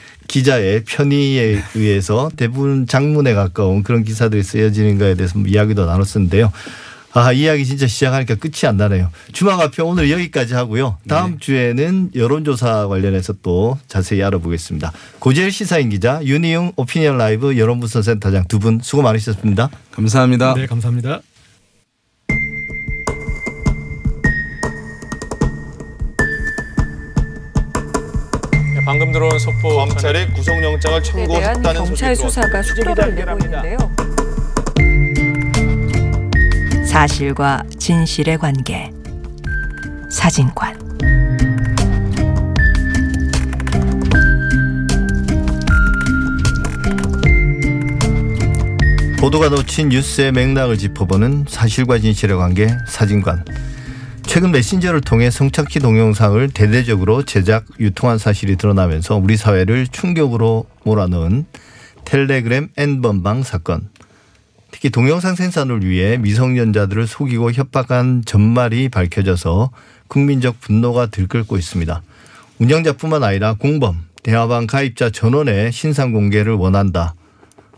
S2: 기자의 편의에 의해서 대부분 장문에 가까운 그런 기사들이 쓰여지는가에 대해서 뭐 이야기도 나눴었는데요. 아, 이야기 진짜 시작하니까 끝이 안 나네요. 주말가표 오늘 여기까지 하고요. 다음 주에는 여론조사 관련해서 또 자세히 알아보겠습니다. 고재일 시사인 기자, 윤희용 오피니언 라이브 여론분석센터장 두 분 수고 많으셨습니다.
S4: 감사합니다.
S5: 네, 감사합니다.
S6: 방금 들어온 속보
S7: 검찰이 구속영장을 청구했다는
S8: 경찰 수사가 속도를 내고 있는데요. 사실과 진실의 관계. 사진관.
S2: 보도가 놓친 뉴스의 맥락을 짚어보는 사실과 진실의 관계 사진관. 최근 메신저를 통해 성착취 동영상을 대대적으로 제작, 유통한 사실이 드러나면서 우리 사회를 충격으로 몰아넣은 텔레그램 N번방 사건. 특히 동영상 생산을 위해 미성년자들을 속이고 협박한 전말이 밝혀져서 국민적 분노가 들끓고 있습니다. 운영자뿐만 아니라 공범, 대화방 가입자 전원의 신상 공개를 원한다.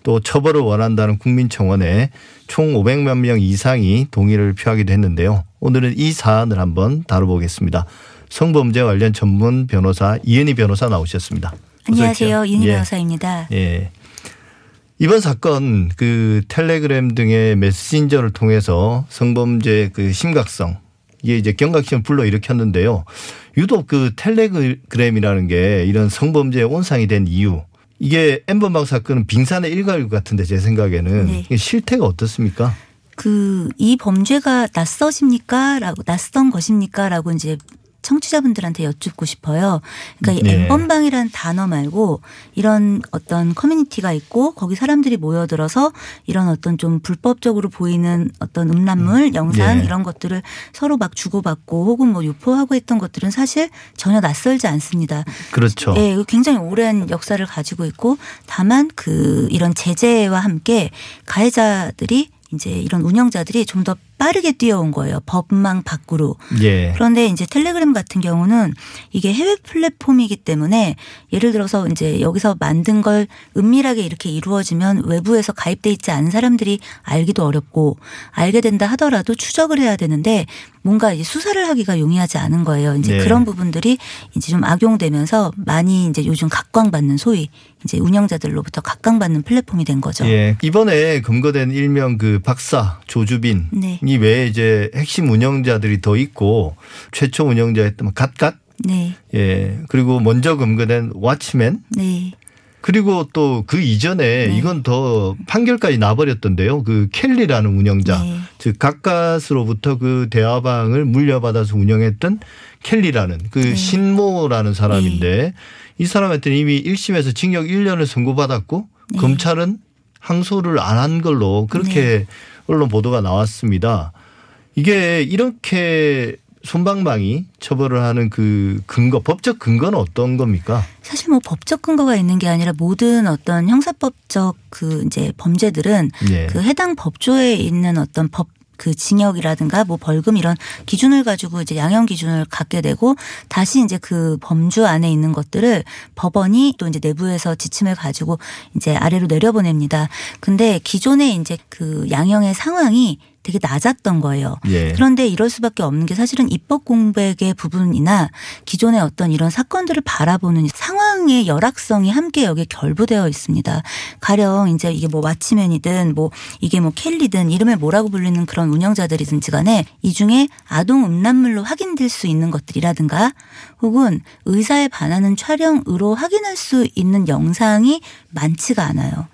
S2: 또 처벌을 원한다는 국민청원에 총 500만 명 이상이 동의를 표하기도 했는데요. 오늘은 이 사안을 한번 다뤄보겠습니다. 성범죄 관련 전문 변호사 이은희 변호사 나오셨습니다.
S9: 안녕하세요. 윤희
S2: 예.
S9: 변호사입니다.
S2: 예. 이번 사건 그 텔레그램 등의 메신저를 통해서 성범죄 그 심각성 이게 이제 경각심을 불러 일으켰는데요. 유독 그 텔레그램이라는 게 이런 성범죄의 온상이 된 이유 이게 엠번방 사건은 빙산의 일각일 것 같은데 제 생각에는
S9: 네.
S2: 실태가 어떻습니까?
S9: 그 이 범죄가 낯서십니까?라고 낯선 것입니까?라고 이제 청취자분들한테 여쭙고 싶어요. 그러니까 이
S2: 네.
S9: 엠번방이라는 단어 말고 이런 어떤 커뮤니티가 있고 거기 사람들이 모여들어서 이런 어떤 좀 불법적으로 보이는 어떤 음란물, 영상
S2: 예.
S9: 이런 것들을 서로 막 주고받고 혹은 뭐 유포하고 했던 것들은 사실 전혀 낯설지 않습니다.
S2: 그렇죠.
S9: 예, 이거 굉장히 오랜 역사를 가지고 있고 다만 그 이런 제재와 함께 가해자들이 이제 이런 운영자들이 좀 더 빠르게 뛰어온 거예요. 법망 밖으로.
S2: 예.
S9: 그런데 이제 텔레그램 같은 경우는 이게 해외 플랫폼이기 때문에 예를 들어서 이제 여기서 만든 걸 은밀하게 이렇게 이루어지면 외부에서 가입돼 있지 않은 사람들이 알기도 어렵고 알게 된다 하더라도 추적을 해야 되는데 뭔가 이제 수사를 하기가 용이하지 않은 거예요. 이제
S2: 네.
S9: 그런 부분들이 이제 좀 악용되면서 많이 이제 요즘 각광받는 소위 이제 운영자들로부터 각광받는 플랫폼이 된 거죠.
S2: 예. 이번에 검거된 일명 그 박사 조주빈
S9: 네.
S2: 이 외에 이제 핵심 운영자들이 더 있고 최초 운영자였던 갓갓
S9: 네.
S2: 예. 그리고 먼저 검거된 왓치맨
S9: 네.
S2: 그리고 또 그 이전에
S9: 네.
S2: 이건 더 판결까지 나버렸던데요. 그 켈리라는 운영자.
S9: 네.
S2: 즉 가까스로부터 그 대화방을 물려받아서 운영했던 켈리라는 그
S9: 네.
S2: 신모라는 사람인데 이 사람한테는 이미 1심에서 징역 1년을 선고받았고
S9: 네.
S2: 검찰은 항소를 안 한 걸로 그렇게 언론 보도가 나왔습니다. 이게 이렇게 손방망이 처벌을 하는 그 근거 법적 근거는 어떤 겁니까?
S9: 사실 뭐 법적 근거가 있는 게 아니라 모든 어떤 형사법적 그 이제 범죄들은
S2: 예.
S9: 그 해당 법조에 있는 어떤 법 그 징역이라든가 뭐 벌금 이런 기준을 가지고 이제 양형 기준을 갖게 되고 다시 이제 그 범주 안에 있는 것들을 법원이 또 이제 내부에서 지침을 가지고 이제 아래로 내려보냅니다. 근데 기존에 이제 그 양형의 상황이 되게 낮았던 거예요.
S2: 예.
S9: 그런데 이럴 수밖에 없는 게 사실은 입법 공백의 부분이나 기존의 어떤 이런 사건들을 바라보는 상황의 열악성이 함께 여기에 결부되어 있습니다. 가령 이제 이게 뭐 왓치맨이든 뭐 이게 뭐 켈리든 이름을 뭐라고 불리는 그런 운영자들이든지 간에 이 중에 아동 음란물로 확인될 수 있는 것들이라든가 혹은 의사에 반하는 촬영으로 확인할 수 있는 영상이 많지가 않아요.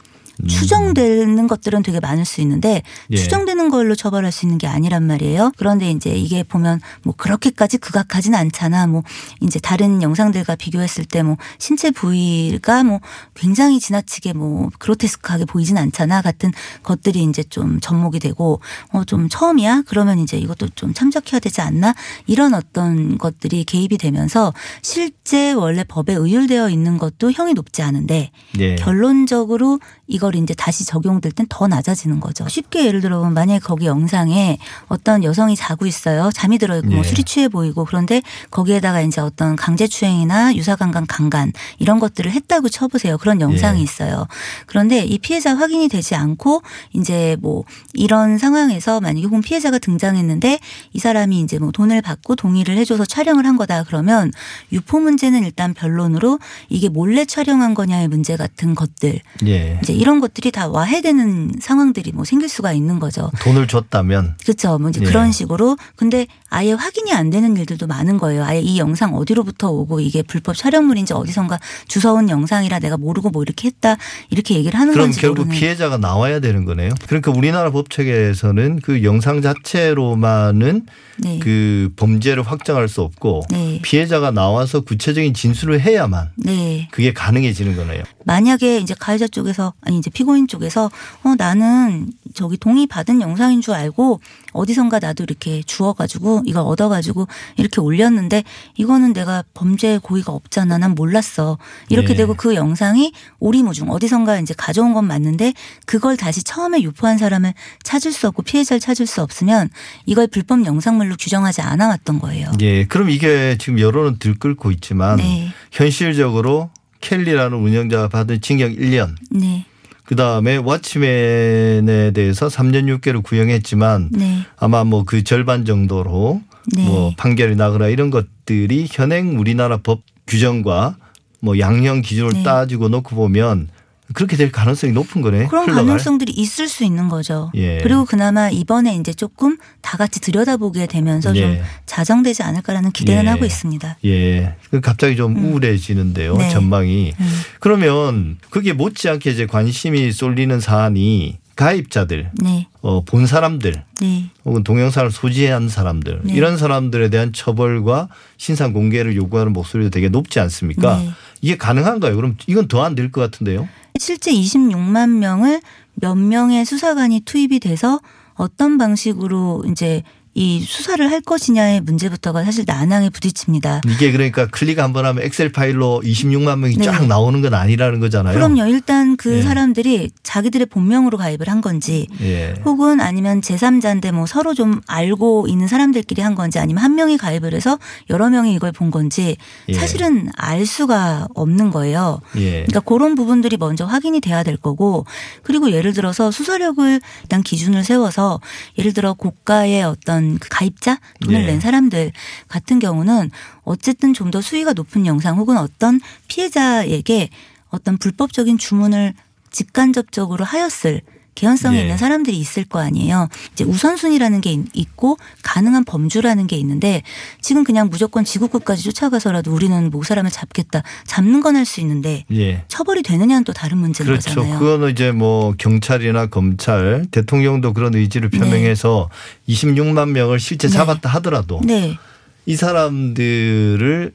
S9: 추정되는 것들은 되게 많을 수 있는데
S2: 예.
S9: 추정되는 걸로 처벌할 수 있는 게 아니란 말이에요. 그런데 이제 이게 보면 뭐 그렇게까지 극악하진 않잖아. 뭐 이제 다른 영상들과 비교했을 때 뭐 신체 부위가 뭐 굉장히 지나치게 뭐 그로테스크하게 보이진 않잖아. 같은 것들이 이제 좀 접목이 되고 어 좀 처음이야? 그러면 이제 이것도 좀 참작해야 되지 않나? 이런 어떤 것들이 개입이 되면서 실제 원래 법에 의율되어 있는 것도 형이 높지 않은데
S2: 예.
S9: 결론적으로 이걸 이제 다시 적용될 땐 더 낮아지는 거죠. 쉽게 예를 들어 보면 만약에 거기 영상에 어떤 여성이 자고 있어요. 잠이 들어 있고 뭐
S2: 예.
S9: 술이 취해 보이고 그런데 거기에다가 이제 어떤 강제추행이나 유사강간 강간 이런 것들을 했다고 쳐보세요. 그런 영상이
S2: 예.
S9: 있어요. 그런데 이 피해자 확인이 되지 않고 이제 뭐 이런 상황에서 만약에 혹은 피해자가 등장했는데 이 사람이 이제 뭐 돈을 받고 동의를 해줘서 촬영을 한 거다 그러면 유포 문제는 일단 변론으로 이게 몰래 촬영한 거냐의 문제 같은 것들
S2: 예.
S9: 이제 이런 것들이 다 와해되는 상황들이 뭐 생길 수가 있는 거죠.
S2: 돈을 줬다면
S9: 그렇죠. 뭐 이제
S2: 예.
S9: 그런 식으로 근데 아예 확인이 안 되는 일들도 많은 거예요. 아예 이 영상 어디로부터 오고 이게 불법 촬영물인지 어디선가 주워온 영상이라 내가 모르고 뭐 이렇게 했다 이렇게 얘기를 하는
S2: 그럼 결국
S9: 모르는.
S2: 피해자가 나와야 되는 거네요. 그러니까 우리나라 법책에서는 그 영상 자체로만은
S9: 네.
S2: 그 범죄를 확정할 수 없고
S9: 네.
S2: 피해자가 나와서 구체적인 진술을 해야만
S9: 네.
S2: 그게 가능해지는 거네요.
S9: 만약에 이제 가해자 쪽에서 아니 이제 피고인 쪽에서 어 나는 저기 동의 받은 영상인 줄 알고 어디선가 나도 이렇게 주워가지고 이걸 얻어가지고 이렇게 올렸는데 이거는 내가 범죄 고의가 없잖아 난 몰랐어 이렇게
S2: 네.
S9: 되고 그 영상이 오리무중 어디선가 이제 가져온 건 맞는데 그걸 다시 처음에 유포한 사람을 찾을 수 없고 피해자를 찾을 수 없으면 이걸 불법 영상물로 규정하지 않아 왔던 거예요.
S2: 예. 그럼 이게 지금 여론은 들끓고 있지만
S9: 네.
S2: 현실적으로 켈리라는 운영자가 받은 징역 1년
S9: 네.
S2: 그 다음에 왓치맨에 대해서 3년 6개를 구형했지만
S9: 네.
S2: 아마 뭐 그 절반 정도로
S9: 네.
S2: 뭐 판결이 나거나 이런 것들이 현행 우리나라 법 규정과 뭐 양형 기준을
S9: 네.
S2: 따지고 놓고 보면 그렇게 될 가능성이 높은 거네.
S9: 그런
S2: 흘러갈.
S9: 가능성들이 있을 수 있는 거죠.
S2: 예.
S9: 그리고 그나마 이번에 이제 조금 다 같이 들여다보게 되면서 좀
S2: 예.
S9: 자정되지 않을까라는 기대는
S2: 예.
S9: 하고 있습니다.
S2: 예. 그 갑자기 좀 우울해지는데요.
S9: 네.
S2: 전망이.
S9: 음.
S2: 그러면 그게 못지않게 이제 관심이 쏠리는 사안이 가입자들,
S9: 네,
S2: 어, 본 사람들
S9: 네,
S2: 혹은 동영상을 소지한 사람들
S9: 네.
S2: 이런 사람들에 대한 처벌과 신상 공개를 요구하는 목소리도 되게 높지 않습니까?
S9: 네.
S2: 이게 가능한가요? 그럼 이건 더 안 될 것 같은데요.
S9: 실제 26만 명을 몇 명의 수사관이 투입이 돼서 어떤 방식으로 이제 이 수사를 할 것이냐의 문제부터가 사실 난항에 부딪힙니다.
S2: 이게 그러니까 클릭 한 번 하면 엑셀 파일로 26만 명이
S9: 네.
S2: 쫙 나오는 건 아니라는 거잖아요.
S9: 그럼요. 일단 그
S2: 예.
S9: 사람들이 자기들의 본명으로 가입을 한 건지
S2: 예.
S9: 혹은 아니면 제3자인데 뭐 서로 좀 알고 있는 사람들끼리 한 건지 아니면 한 명이 가입을 해서 여러 명이 이걸 본 건지
S2: 예.
S9: 사실은 알 수가 없는 거예요.
S2: 예.
S9: 그러니까 그런 부분들이 먼저 확인이 돼야 될 거고 그리고 예를 들어서 수사력을 일단 기준을 세워서 예를 들어 고가의 어떤 그 가입자 돈을
S2: 예.
S9: 낸 사람들 같은 경우는 어쨌든 좀 더 수위가 높은 영상 혹은 어떤 피해자에게 어떤 불법적인 주문을 직간접적으로 하였을 개연성이
S2: 예.
S9: 있는 사람들이 있을 거 아니에요. 이제 우선순위라는 게 있고 가능한 범주라는 게 있는데 지금 그냥 무조건 지구끝까지 쫓아가서라도 우리는 뭐 사람을 잡겠다. 잡는 건 할 수 있는데
S2: 예.
S9: 처벌이 되느냐는 또 다른 문제인
S2: 그렇죠.
S9: 거잖아요.
S2: 그거는 이제 뭐 경찰이나 검찰, 대통령도 그런 의지를 표명해서 26만 명을 실제
S9: 네.
S2: 잡았다 하더라도
S9: 네,
S2: 이 사람들을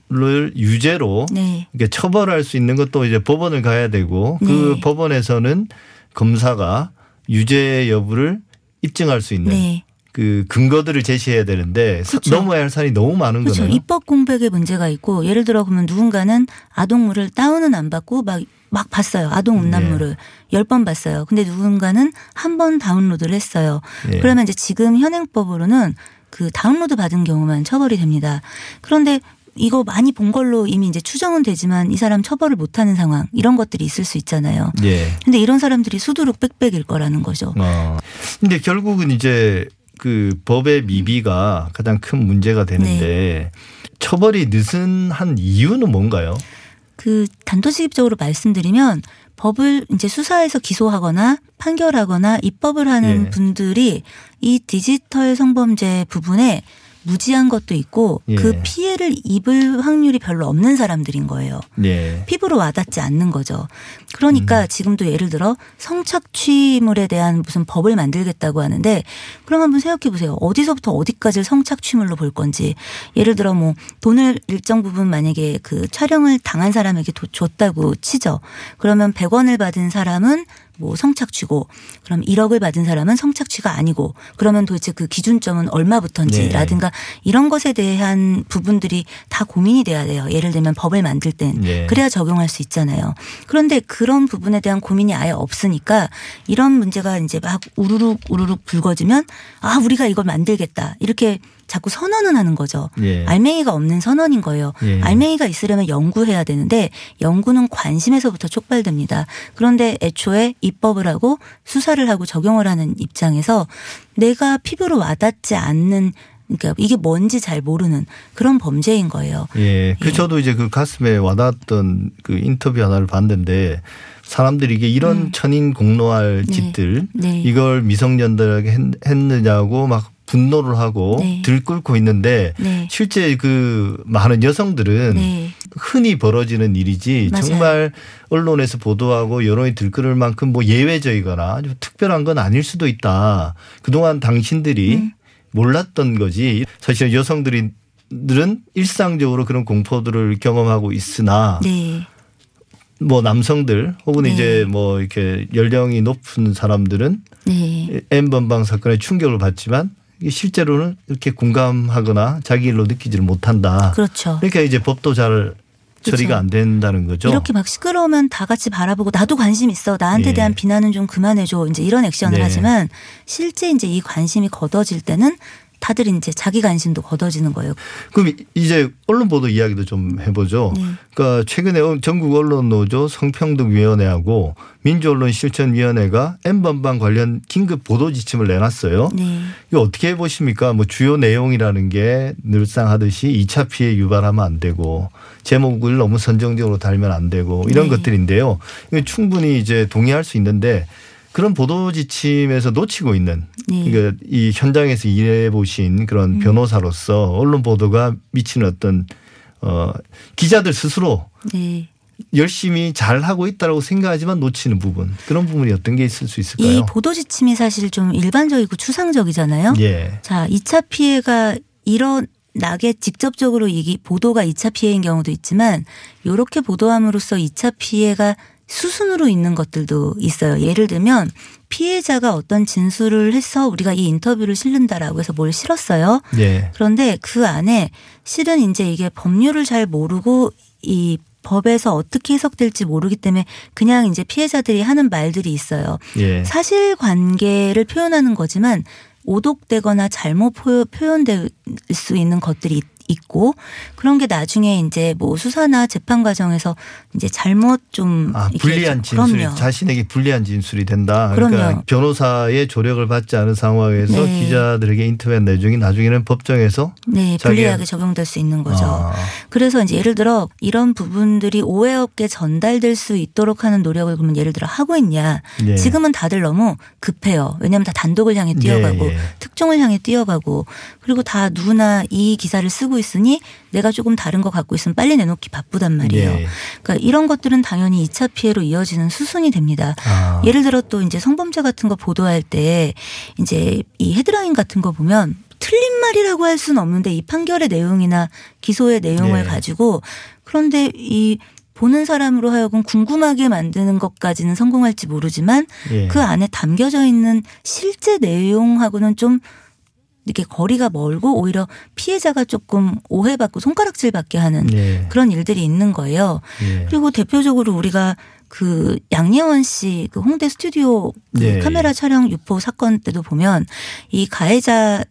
S2: 유죄로
S9: 네,
S2: 이게 처벌할 수 있는 것도 이제 법원을 가야 되고 그
S9: 네.
S2: 법원에서는 검사가 유죄 여부를 입증할 수 있는
S9: 네,
S2: 그 근거들을 제시해야 되는데 사-
S9: 그렇죠.
S2: 넘어야 할 산이 너무 많은
S9: 그렇죠.
S2: 거네요.
S9: 입법 공백에 문제가 있고 예를 들어 그러면 누군가는 아동물을 다운은 안 받고 막 막 봤어요. 아동 음란물을
S2: 네.
S9: 열번 봤어요. 근데 누군가는 한 번 다운로드를 했어요.
S2: 예.
S9: 그러면 이제 지금 현행법으로는 그 다운로드 받은 경우만 처벌이 됩니다. 그런데 이거 많이 본 걸로 이미 이제 추정은 되지만 이 사람 처벌을 못 하는 상황 이런 것들이 있을 수 있잖아요.
S2: 예.
S9: 근데 이런 사람들이 수두룩 빽빽일 거라는 거죠.
S2: 어. 근데 결국은 이제 그 법의 미비가 가장 큰 문제가 되는데
S9: 네.
S2: 처벌이 느슨한 이유는 뭔가요?
S9: 그 단도직입적으로 말씀드리면 법을 이제 수사해서 기소하거나 판결하거나 입법을 하는
S2: 예.
S9: 분들이 이 디지털 성범죄 부분에 무지한 것도 있고
S2: 예.
S9: 그 피해를 입을 확률이 별로 없는 사람들인 거예요.
S2: 예.
S9: 피부로 와닿지 않는 거죠.
S2: 음.
S9: 그러니까 지금도 예를 들어 성착취물에 대한 무슨 법을 만들겠다고 하는데 그럼 한번 생각해 보세요. 어디서부터 어디까지를 성착취물로 볼 건지. 예를 들어 뭐 돈을 일정 부분 만약에 그 촬영을 당한 사람에게 도- 줬다고 치죠. 그러면 100원을 받은 사람은 뭐 성착취고 그럼 1억을 받은 사람은 성착취가 아니고 그러면 도대체 그 기준점은 얼마부터인지라든가 이런 것에 대한 부분들이 다 고민이 돼야 돼요. 예를 들면 법을 만들 땐
S2: 네.
S9: 그래야 적용할 수 있잖아요. 그런데 그런 부분에 대한 고민이 아예 없으니까 이런 문제가 이제 막 우르륵 우르륵 불거지면 아 우리가 이걸 만들겠다 이렇게 자꾸 선언은 하는 거죠.
S2: 예.
S9: 알맹이가 없는 선언인 거예요.
S2: 예.
S9: 알맹이가 있으려면 연구해야 되는데 연구는 관심에서부터 촉발됩니다. 그런데 애초에 입법을 하고 수사를 하고 적용을 하는 입장에서 내가 피부로 와닿지 않는 그러니까 이게 뭔지 잘 모르는 그런 범죄인 거예요.
S2: 예. 그
S9: 예.
S2: 저도 이제 그 가슴에 와닿았던 그 인터뷰 하나를 봤는데 사람들이 이게 이런 천인 공로할
S9: 음. 네.
S2: 짓들
S9: 네.
S2: 이걸 미성년들에게 했- 했느냐고 막 분노를 하고
S9: 네.
S2: 들끓고 있는데
S9: 네.
S2: 실제 그 많은 여성들은
S9: 네.
S2: 흔히 벌어지는 일이지
S9: 맞아요.
S2: 정말 언론에서 보도하고 여론이 들끓을 만큼 뭐 예외적이거나 아주 특별한 건 아닐 수도 있다. 그동안 당신들이
S9: 음.
S2: 몰랐던 거지. 사실 여성들은 일상적으로 그런 공포들을 경험하고 있으나
S9: 네.
S2: 뭐 남성들 혹은
S9: 네.
S2: 이제 뭐 이렇게 연령이 높은 사람들은
S9: 네.
S2: N번방 사건에 충격을 받지만 실제로는 이렇게 공감하거나 자기 일로 느끼지를 못한다.
S9: 그렇죠.
S2: 그러니까 이제 법도 잘 처리가. 안 된다는 거죠.
S9: 이렇게 막 시끄러우면 다 같이 바라보고 나도 관심 있어. 나한테
S2: 예.
S9: 대한 비난은 좀 그만해줘. 이제 이런 액션을
S2: 네.
S9: 하지만 실제 이제 이 관심이 걷어질 때는 다들 이제 자기 관심도 걷어지는 거예요.
S2: 그럼 이제 언론 보도 이야기도 좀 해보죠.
S9: 네.
S2: 그러니까 최근에 전국 언론 노조 성평등위원회하고 민주언론실천위원회가 N번방 관련 긴급 보도 지침을 내놨어요.
S9: 네.
S2: 이거 어떻게 보십니까? 뭐 주요 내용이라는 게 늘상 하듯이 2차 피해 유발하면 안 되고 제목을 너무 선정적으로 달면 안 되고 이런
S9: 네.
S2: 것들인데요. 충분히 이제 동의할 수 있는데 그런 보도 지침에서 놓치고 있는
S9: 네.
S2: 그러니까 이 현장에서 일해 보신
S9: 음.
S2: 그런 변호사로서 언론 보도가 미치는 어떤 어 기자들 스스로
S9: 네.
S2: 열심히 잘 하고 있다라고 생각하지만 놓치는 부분 그런 부분이 어떤 게 있을 수 있을까요?
S9: 이 보도 지침이 사실 좀 일반적이고 추상적이잖아요.
S2: 예.
S9: 자, 2차 피해가 일어 나게 직접적으로 이게 보도가 2차 피해인 경우도 있지만 요렇게 보도함으로써 2차 피해가 수순으로 있는 것들도 있어요. 예를 들면 피해자가 어떤 진술을 해서 우리가 이 인터뷰를 실른다라고 해서 뭘 실었어요.
S2: 예.
S9: 그런데 그 안에 실은 이제 이게 법률을 잘 모르고 이 법에서 어떻게 해석될지 모르기 때문에 그냥 이제 피해자들이 하는 말들이 있어요.
S2: 예.
S9: 사실 관계를 표현하는 거지만 오독되거나 잘못 표- 표현될 수 있는 것들이 있- 있고 그런 게 나중에 이제 뭐 수사나 재판 과정에서 이제 잘못 좀
S2: 아, 불리한
S9: 좀-
S2: 진술이
S9: 그럼요.
S2: 자신에게 불리한 진술이 된다. 그러니까
S9: 그럼요.
S2: 변호사의 조력을 받지 않은 상황에서
S9: 네.
S2: 기자들에게 인터뷰한 내용이 나중에는 법정에서
S9: 네, 불리하게 적용될 수 있는 거죠.
S2: 아,
S9: 그래서 이제 예를 들어 이런 부분들이 오해 없게 전달될 수 있도록 하는 노력을 그러면 예를 들어 하고 있냐.
S2: 예.
S9: 지금은 다들 너무 급해요. 왜냐하면 다 단독을 향해 뛰어가고
S2: 예, 예.
S9: 특종을 향해 뛰어가고 그리고 다 누구나 이 기사를 쓰고 있으니 내가 조금 다른 거 갖고 있으면 빨리 내놓기 바쁘단 말이에요.
S2: 예.
S9: 그러니까 이런 것들은 당연히 2차 피해로 이어지는 수순이 됩니다.
S2: 아.
S9: 예를 들어 또 이제 성범죄 같은 거 보도할 때 이제 이 헤드라인 같은 거 보면 틀린 말이라고 할 수는 없는데 이 판결의 내용이나 기소의 내용을
S2: 예.
S9: 가지고 그런데 이 보는 사람으로 하여금 궁금하게 만드는 것까지는 성공할지 모르지만
S2: 예.
S9: 그 안에 담겨져 있는 실제 내용하고는 좀 이렇게 거리가 멀고 오히려 피해자가 조금 오해받고 손가락질 받게 하는
S2: 예.
S9: 그런 일들이 있는 거예요.
S2: 예.
S9: 그리고 대표적으로 우리가 그 양예원 씨 그 홍대 스튜디오 그
S2: 예,
S9: 카메라
S2: 예.
S9: 촬영 유포 사건 때도 보면 이 가해자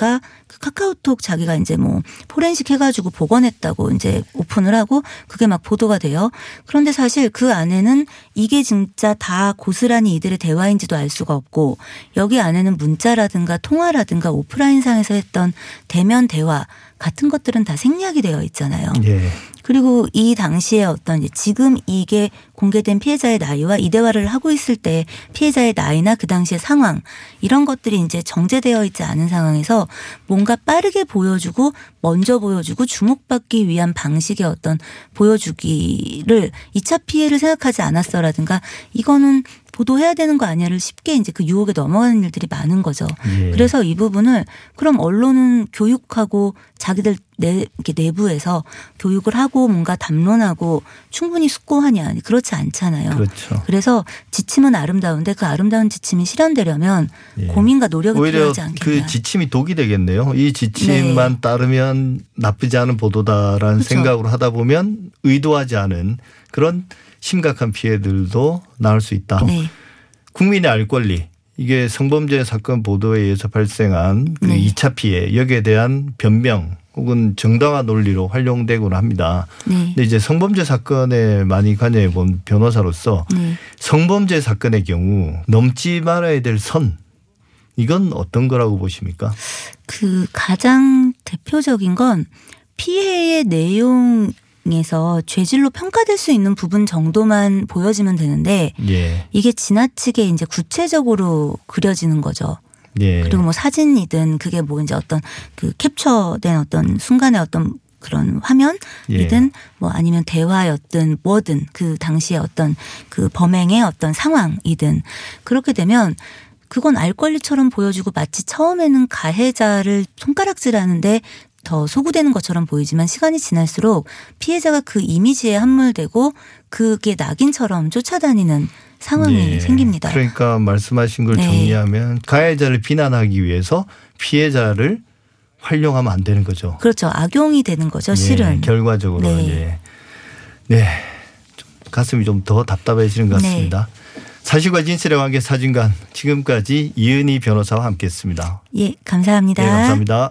S9: 가그 카카오톡 자기가 이제 뭐 포렌식 해가지고 복원했다고 이제 오픈을 하고 그게 막 보도가 돼요. 그런데 사실 그 안에는 이게 진짜 다 고스란히 이들의 대화인지도 알 수가 없고 여기 안에는 문자라든가 통화라든가 오프라인상에서 했던 대면 대화 같은 것들은 다 생략이 되어 있잖아요.
S2: 예.
S9: 그리고 이 당시에 어떤 지금 이게 공개된 피해자의 나이와 이 대화를 하고 있을 때 피해자의 나이나 그 당시의 상황 이런 것들이 이제 정제되어 있지 않은 상황에서 뭔가 빠르게 보여주고 먼저 보여주고 주목받기 위한 방식의 어떤 보여주기를 2차 피해를 생각하지 않았어라든가 이거는 보도해야 되는 거 아니야를 쉽게 이제 그 유혹에 넘어가는 일들이 많은 거죠.
S2: 예.
S9: 그래서 이 부분을 그럼 언론은 교육하고 자기들 내 이렇게 내부에서 교육을 하고 뭔가 담론하고 충분히 숙고하냐 그렇지 않잖아요.
S2: 그렇죠.
S9: 그래서 지침은 아름다운데 그 아름다운 지침이 실현되려면
S2: 예.
S9: 고민과 노력이 필요하지 않겠냐.
S2: 그 지침이 독이 되겠네요. 이 지침만
S9: 네.
S2: 따르면 나쁘지 않은 보도다라는
S9: 그렇죠.
S2: 생각으로 하다 보면 의도하지 않은 그런 심각한 피해들도 나올 수 있다.
S9: 네.
S2: 국민의 알 권리 이게 성범죄 사건 보도에 의해서 발생한 그
S9: 네.
S2: 2차 피해 여기에 대한 변명 혹은 정당화 논리로 활용되곤 합니다.
S9: 네.
S2: 근데 이제 성범죄 사건에 많이 관여해 본 변호사로서
S9: 네.
S2: 성범죄 사건의 경우 넘지 말아야 될 선 이건 어떤 거라고 보십니까?
S9: 그 가장 대표적인 건 피해의 내용 에서 죄질로 평가될 수 있는 부분 정도만 보여지면 되는데
S2: 예.
S9: 이게 지나치게 이제 구체적으로 그려지는 거죠.
S2: 예.
S9: 그리고 뭐 사진이든 그게 뭐 이제 어떤 그 캡처된 어떤 순간의 어떤 그런 화면이든
S2: 예.
S9: 뭐 아니면 대화였든 뭐든 그 당시에 어떤 그 범행의 어떤 상황이든 그렇게 되면 그건 알 권리처럼 보여주고 마치 처음에는 가해자를 손가락질하는데 더 소구되는 것처럼 보이지만 시간이 지날수록 피해자가 그 이미지에 함몰되고 그게 낙인처럼 쫓아다니는 상황이
S2: 예.
S9: 생깁니다.
S2: 그러니까 말씀하신 걸
S9: 네.
S2: 정리하면 가해자를 비난하기 위해서 피해자를 활용하면 안 되는 거죠.
S9: 그렇죠. 악용이 되는 거죠.
S2: 예,
S9: 실은.
S2: 결과적으로
S9: 네.
S2: 예. 네. 좀 가슴이 좀 더 답답해지는 것
S9: 네.
S2: 같습니다. 사실과 진실의 관계 사진관 지금까지 이은희 변호사와 함께했습니다.
S9: 예, 감사합니다.
S2: 네, 감사합니다.